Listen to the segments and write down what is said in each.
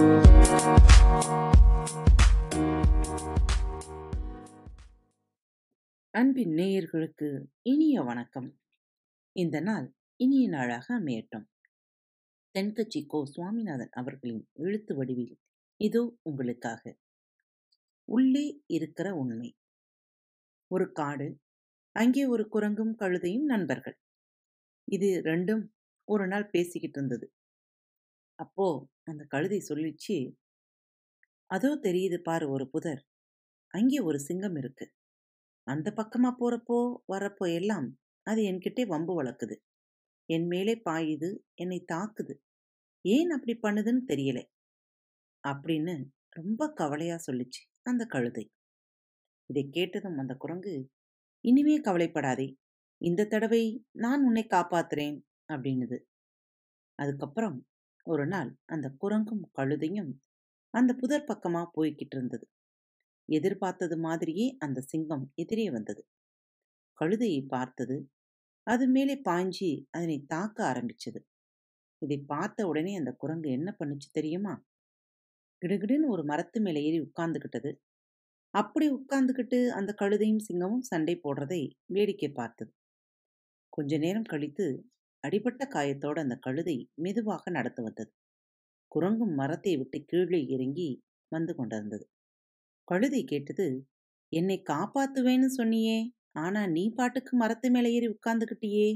அன்பின் நேயர்களுக்கு இனிய வணக்கம். இந்த நாள் இனிய நாளாக அமையட்டும். தென்கட்சி கோ சுவாமிநாதன் அவர்களின் எழுத்து வடிவில் இதோ உங்களுக்காக. உள்ளே இருக்கிற உண்மை. ஒரு காடு அங்கே ஒரு குரங்கும் கழுதையும் நண்பர்கள். இது ரெண்டும் ஒரு நாள் பேசிக்கிட்டு இருந்தது. அப்போ அந்த கழுதை சொல்லிச்சு அதோ தெரியுது பாரு ஒரு புதர். அங்கே ஒரு சிங்கம் இருக்கு. அந்த பக்கமாக போகிறப்போ வரப்போ எல்லாம் அது என்கிட்டே வம்பு வளர்க்குது. என் மேலே பாயுது என்னை தாக்குது. ஏன் அப்படி பண்ணுதுன்னு தெரியலை. அப்படின்னு ரொம்ப கவலையாக சொல்லிச்சு அந்த கழுதை. இதை கேட்டதும் அந்த குரங்கு இனிமே கவலைப்படாதே. இந்த தடவை நான் உன்னை காப்பாத்துறேன். அப்படின்னுது. அதுக்கப்புறம் ஒரு நாள் அந்த குரங்கும் கழுதையும் அந்த புதர் பக்கமா போய்கிட்டு இருந்தது. எதிர்பார்த்தது மாதிரியே அந்த சிங்கம் எதிரே வந்தது. கழுதையை பார்த்தது அது மேலே பாய்ஞ்சி அதனை தாக்க ஆரம்பிச்சது. இதை பார்த்த உடனே அந்த குரங்கு என்ன பண்ணுச்சு தெரியுமா? கிடுகிடுன்னு ஒரு மரத்து மேலே ஏறி உட்கார்ந்துக்கிட்டது அப்படி உட்கார்ந்துக்கிட்டு அந்த கழுதையும் சிங்கமும் சண்டை போடுறதை வேடிக்கை பார்த்தது. கொஞ்ச நேரம் கழித்து அடிபட்ட காயத்தோடு அந்த கழுதை மெதுவாக நடந்து வந்தது. குரங்கும் மரத்தை விட்டு கீழே இறங்கி வந்து கொண்டிருந்தது. கழுதை கேட்டது என்னை காப்பாத்துவேன்னு சொன்னியே ஆனா நீ பாட்டுக்கு மரத்து மேலே ஏறி உட்கார்ந்துக்கிட்டியே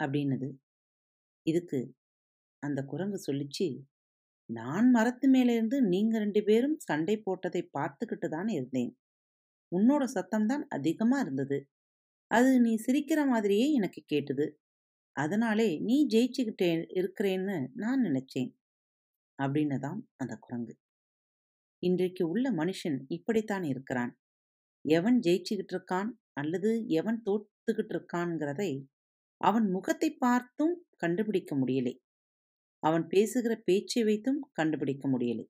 அப்படின்னது. இதுக்கு அந்த குரங்கு சொல்லிச்சு நான் மரத்து மேலே இருந்து நீங்க ரெண்டு பேரும் சண்டை போட்டதை பார்த்துக்கிட்டு தான் இருந்தேன். உன்னோட சத்தம்தான் அதிகமாக அதிகமா இருந்தது. அது நீ சிரிக்கிற மாதிரியே எனக்கு கேட்டுது. அதனாலே நீ ஜெயிச்சுக்கிட்டே இருக்கிறேன்னு நான் நினைச்சேன். அப்படின்னதாம் அந்த குரங்கு. இன்றைக்கு உள்ள மனுஷன் இப்படித்தான் இருக்கிறான். எவன் ஜெயிச்சுக்கிட்டு இருக்கான் அல்லது எவன் தோத்துக்கிட்டு இருக்கான்ங்கிறதை அவன் முகத்தை பார்த்தும் கண்டுபிடிக்க முடியலை. அவன் பேசுகிற பேச்சை வைத்தும் கண்டுபிடிக்க முடியலை.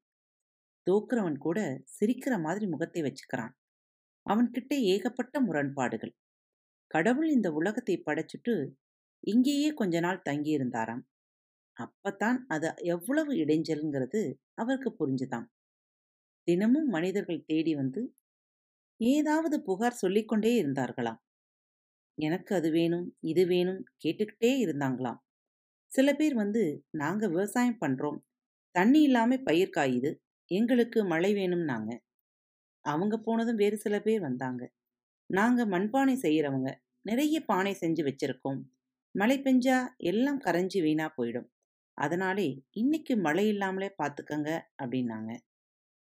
தோக்குறவன் கூட சிரிக்கிற மாதிரி முகத்தை வச்சுக்கிறான். அவன்கிட்ட ஏகப்பட்ட முரண்பாடுகள். கடவுள் இந்த உலகத்தை படைச்சிட்டு இங்கேயே கொஞ்ச நாள் தங்கியிருந்தாராம். அப்பத்தான் அது எவ்வளவு இடைஞ்சல்ங்கிறது அவருக்கு புரிஞ்சுதான் தினமும் மனிதர்கள் தேடி வந்து ஏதாவது புகார் சொல்லிக்கொண்டே இருந்தார்களாம். எனக்கு அது வேணும் இது வேணும் கேட்டுக்கிட்டே இருந்தாங்களாம். சில பேர் வந்து நாங்க விவசாயம் பண்றோம். தண்ணி இல்லாம பயிர் காயுது. எங்களுக்கு மழை வேணும்னாங்க. அவங்க போனதும் வேறு சில பேர் வந்தாங்க. நாங்க மண்பானை செய்யறவங்க நிறைய பானை செஞ்சு வச்சிருக்கோம். மழை பெஞ்சா எல்லாம் கரைஞ்சி வீணா போயிடும். அதனாலே இன்னைக்கு மழை இல்லாமலே பார்த்துக்கங்க அப்படின்னாங்க.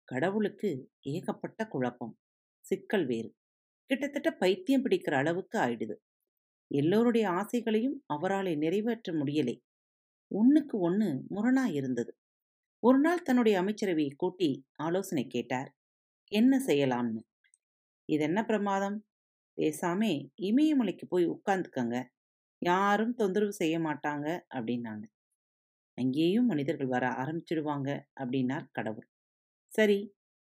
கடவுளுக்கு ஏகப்பட்ட குழப்பம். சிக்கல் வேறு. கிட்டத்தட்ட பைத்தியம் பிடிக்கிற அளவுக்கு ஆயிடுது. எல்லோருடைய ஆசைகளையும் அவராலே நிறைவேற்ற முடியலை. ஒன்றுக்கு ஒன்று முரணா இருந்தது. ஒரு நாள் தன்னுடைய அமைச்சரவையை கூட்டி ஆலோசனை கேட்டார். என்ன செய்யலாம்னு? இது என்ன பிரமாதம்? பேசாமே இமயமலைக்கு போய் உட்கார்ந்துக்கங்க. யாரும் தொந்தரவு செய்ய மாட்டாங்க அப்படின்னாங்க. அங்கேயும் மனிதர்கள் வர ஆரம்பிச்சிடுவாங்க அப்படின்னார் கடவுள். சரி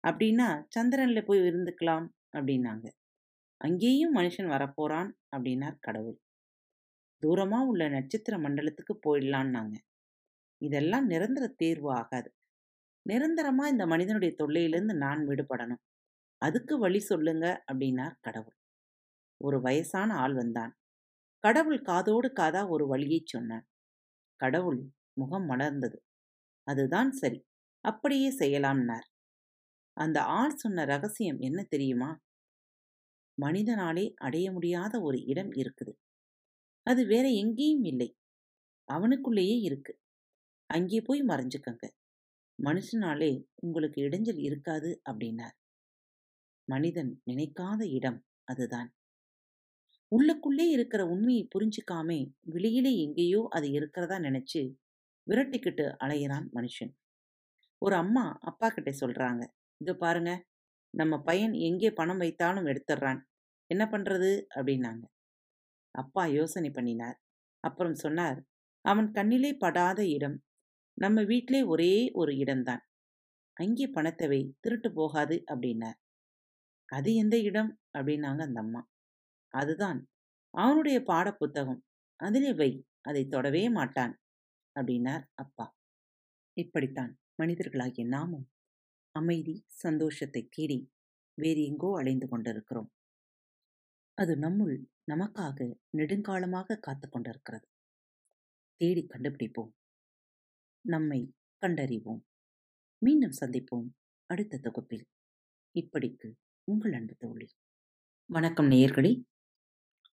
அப்படின்னா சந்திரனில் போய் இருந்துக்கலாம் அப்படின்னாங்க. அங்கேயும் மனுஷன் வரப்போறான் அப்படின்னார் கடவுள். தூரமாக உள்ள நட்சத்திர மண்டலத்துக்கு போயிடலான்னாங்க. இதெல்லாம் நிரந்தர தேர்வு ஆகாது. நிரந்தரமாக இந்த மனிதனுடைய தொல்லையிலிருந்து நான் விடுபடணும். அதுக்கு வழி சொல்லுங்க அப்படின்னார் கடவுள். ஒரு வயசான ஆள் வந்தான். கடவுள் காதோடு காதா ஒரு வழியை சொன்னான் கடவுள் முகம் மலர்ந்தது. அதுதான் சரி அப்படியே செய்யலாம்னார். அந்த ஆள் சொன்ன ரகசியம் என்ன தெரியுமா? மனிதனாலே அடைய முடியாத ஒரு இடம் இருக்குது. அது வேற எங்கேயும் இல்லை. அவனுக்குள்ளேயே இருக்கு. அங்கே போய் மறைஞ்சுக்கங்க. மனுஷனாலே உங்களுக்கு இடைஞ்சல் இருக்காது அப்படின்னார். மனிதன் நினைக்காத இடம் அதுதான். உள்ளுக்குள்ளே இருக்கிற உண்மையை புரிஞ்சிக்காமே வெளியிலே எங்கேயோ அது இருக்கிறதா நினைச்சு விரட்டிக்கிட்டு அலையிறான் மனுஷன். ஒரு அம்மா அப்பா கிட்ட சொல்றாங்க இதோ பாருங்க நம்ம பையன் எங்கே பணம் வைத்தாலும் எடுத்துடுறான் என்ன பண்றது? அப்படின்னாங்க. அப்பா யோசனை பண்ணினார். அப்புறம் சொன்னார் அவன் கண்ணிலே படாத இடம். நம்ம வீட்டிலே ஒரே ஒரு இடம்தான். அங்கே பணத்தவை திருட்டு போகாது அப்படின்னார். அது எந்த இடம்? அப்படின்னாங்க அந்த அம்மா. அதுதான். அவனுடைய பாடப்புத்தகம். அதிலே வை அதை தொடவே மாட்டான் அப்படின்னார் அப்பா. இப்படித்தான் மனிதர்களாகிய நாமும் அமைதி சந்தோஷத்தை தேடி வேறு எங்கோ அலைந்து கொண்டிருக்கிறோம். அது நம்முள் நமக்காக நெடுங்காலமாக காத்து கொண்டிருக்கிறது. தேடி கண்டுபிடிப்போம். நம்மை கண்டறிவோம். மீண்டும் சந்திப்போம் அடுத்த தொகுப்பில். இப்படிக்கு உங்கள் அன்பு தோழி. வணக்கம் நேயர்களே.